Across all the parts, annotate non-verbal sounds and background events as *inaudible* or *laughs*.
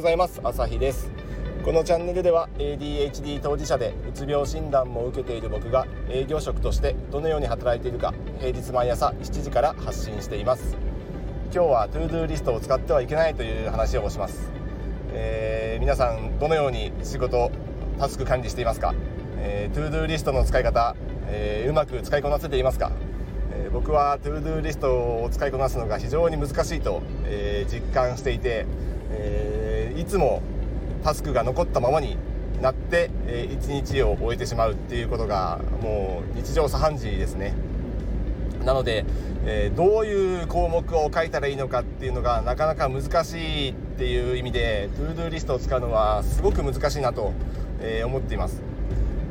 ございます。朝日です。このチャンネルでは ADHD 当事者でうつ病診断も受けている僕が営業職としてどのように働いているか平日毎朝7時から発信しています。今日は ToDo リストを使ってはいけないという話をします、えー、皆さんどのように仕事タスク管理していますか、えー、ToDo リストの使い方、えー、うまく使いこなせていますか？えー、僕は ToDo リストを使いこなすのが非常に難しいと、えー、実感していて、えー、いつもタスクが残ったままになって、えー、1日を終えてしまうっていうことがもう日常茶飯事ですね。なので、えー、どういう項目を書いたらいいのかっていうのがなかなか難しいっていう意味で ToDo リストを使うのはすごく難しいなと、えー、思っています。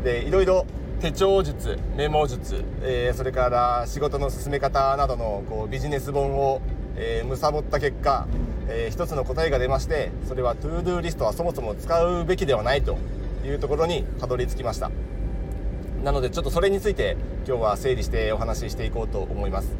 でいろいろ手帳術メモ術、えー、それから仕事の進め方などのこうビジネス本を、えー、貪った結果、えー、一つの答えが出ましてそれは ToDo リストはそもそも使うべきではないというところにたどり着きましたなのでちょっとそれについて今日は整理してお話ししていこうと思います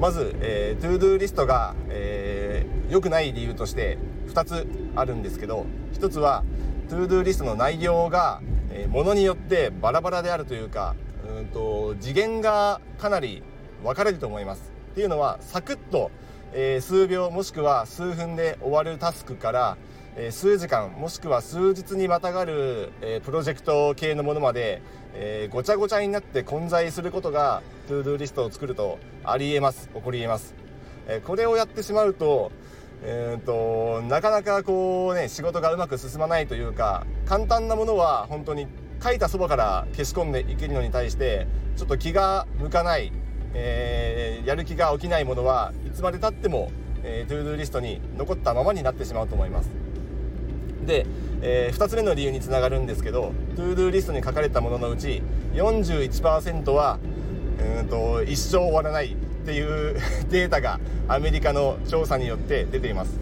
まず、えー、ToDo リストが、えー、良くない理由として2つあるんですけど1つは ToDo リストの内容がえー、ものによってバラバラであるというかうんと次元がかなり分かれると思います。っていうのはサクッと、えー、数秒もしくは数分で終わるタスクから、えー、数時間もしくは数日にまたがる、えプロジェクト系のものまで、えごちゃごちゃになって混在することが ToDo リストを作るとありえます起こりえます。えこれをやってしまうとえーと、なかなかこうね仕事がうまく進まないというか簡単なものは本当に書いたそばから消し込んでいけるのに対してちょっと気が向かない、えー、やる気が起きないものはいつまでたっても、えー、 ToDo リストに残ったままになってしまうと思います。で、えー、2つ目の理由につながるんですけど ToDo リストに書かれたもののうち41%はうんと一生終わらないっていう *laughs* データがアメリカの調査によって出ています。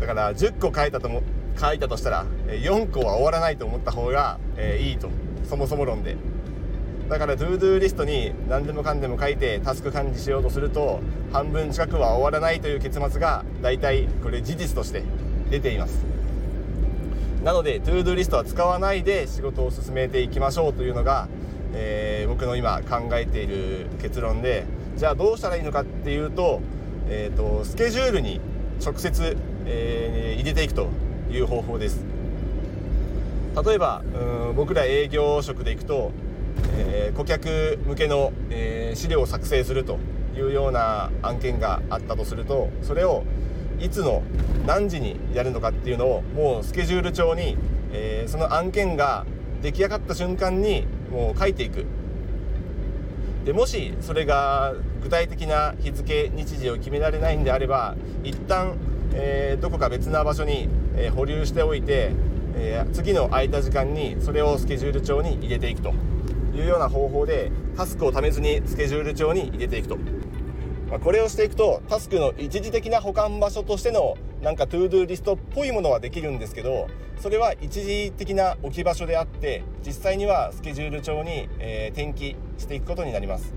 だから10個書いたとも書いたとしたら4個は終わらないと思った方が、えー、いいと。そもそも論で。だから ToDo リストに何でもかんでも書いてタスク管理しようとすると半分近くは終わらないという結末が大体これ事実として出ています。なので ToDo リストは使わないで仕事を進めていきましょうというのが、えー、僕の今考えている結論でじゃあどうしたらいいのかっていうと,、えーと、スケジュールに直接、えー、入れていくという方法です。例えばうん僕ら営業職でいくと、えー、顧客向けの、えー、資料を作成するというような案件があったとするとそれをいつの何時にやるのかっていうのをもうスケジュール帳に、えー、その案件が出来上がった瞬間にもう書いていく。でもしそれが具体的な日付日時を決められないんであれば一旦、えー、どこか別な場所に、えー、保留しておいて、えー、次の空いた時間にそれをスケジュール帳に入れていくと。いうような方法でタスクをためずにスケジュール帳に入れていくと、まあ、これをしていくとタスクの一時的な保管場所としてのなんか ToDo リストっぽいものはできるんですけどそれは一時的な置き場所であって実際にはスケジュール帳に、え転記していくことになります。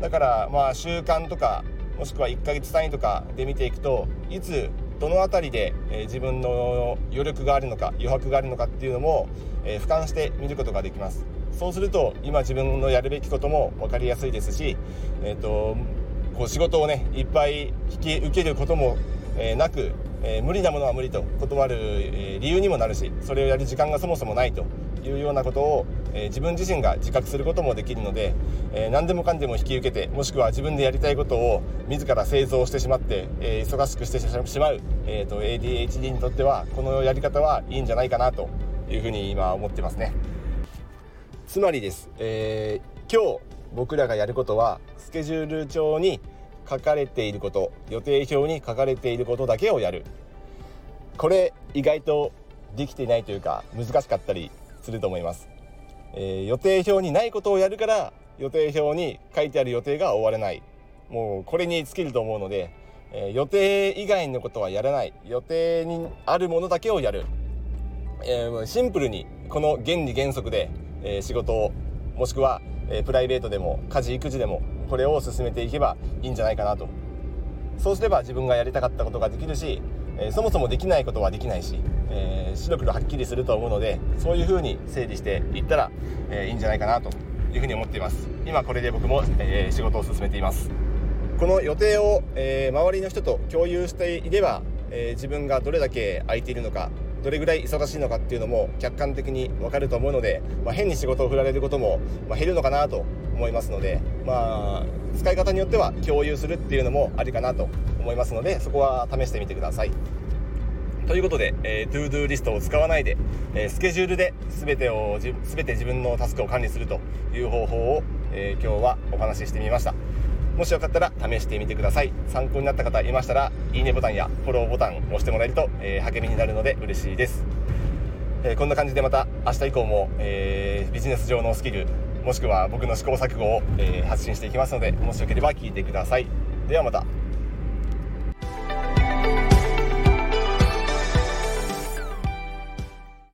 だからまあ週間とかもしくは1ヶ月単位とかで見ていくといつどの辺りで、え自分の余力があるのか余白があるのかっていうのも、え俯瞰して見ることができます。そうすると今自分のやるべきことも分かりやすいですし、えーと、こう仕事をねいっぱい引き受けることも、えなく、えー、無理なものは無理と断る、え理由にもなるしそれをやる時間がそもそもないというようなことを、えー、自分自身が自覚することもできるので、えー、何でもかんでも引き受けてもしくは自分でやりたいことを自ら製造してしまって、えー、忙しくしてしまう、えーと、ADHD にとってはこのやり方はいいんじゃないかなというふうに今思ってますね。つまりです、えー、今日僕らがやることはスケジュール帳に書かれていること予定表に書かれていることだけをやる。これ意外とできていないというか難しかったりすると思います、えー、予定表にないことをやるから予定表に書いてある予定が終われない。もうこれに尽きると思うので、えー、予定以外のことはやらない。予定にあるものだけをやる、えー、シンプルにこの原理原則で、えー、仕事をもしくは、えー、プライベートでも家事育児でもこれを進めていけばいいんじゃないかなと。そうすれば自分がやりたかったことができるし、えー、そもそもできないことはできないし、えー、白黒はっきりすると思うのでそういうふうに整理していったら、えー、いいんじゃないかなというふうに思っています。今これで僕も、え仕事を進めています。この予定を、え周りの人と共有していれば、え自分がどれだけ空いているのかどれぐらい忙しいのかっていうのも客観的に分かると思うので、まあ、変に仕事を振られることも、ま減るのかなと思いますので、まあ、使い方によっては共有するっていうのもありかなと思いますのでそこは試してみてください。ということで、えー、 ToDo リストを使わないで、えー、スケジュールで全てを全て自分のタスクを管理するという方法を、えー、今日はお話ししてみましたもしよかったら試してみてください。参考になった方いましたらいいねボタンやフォローボタンを押してもらえると、え励みになるので嬉しいです、えこんな感じでまた明日以降も、えービジネス上のスキルもしくは僕の試行錯誤を、え発信していきますのでもしよければ聞いてください。ではまた。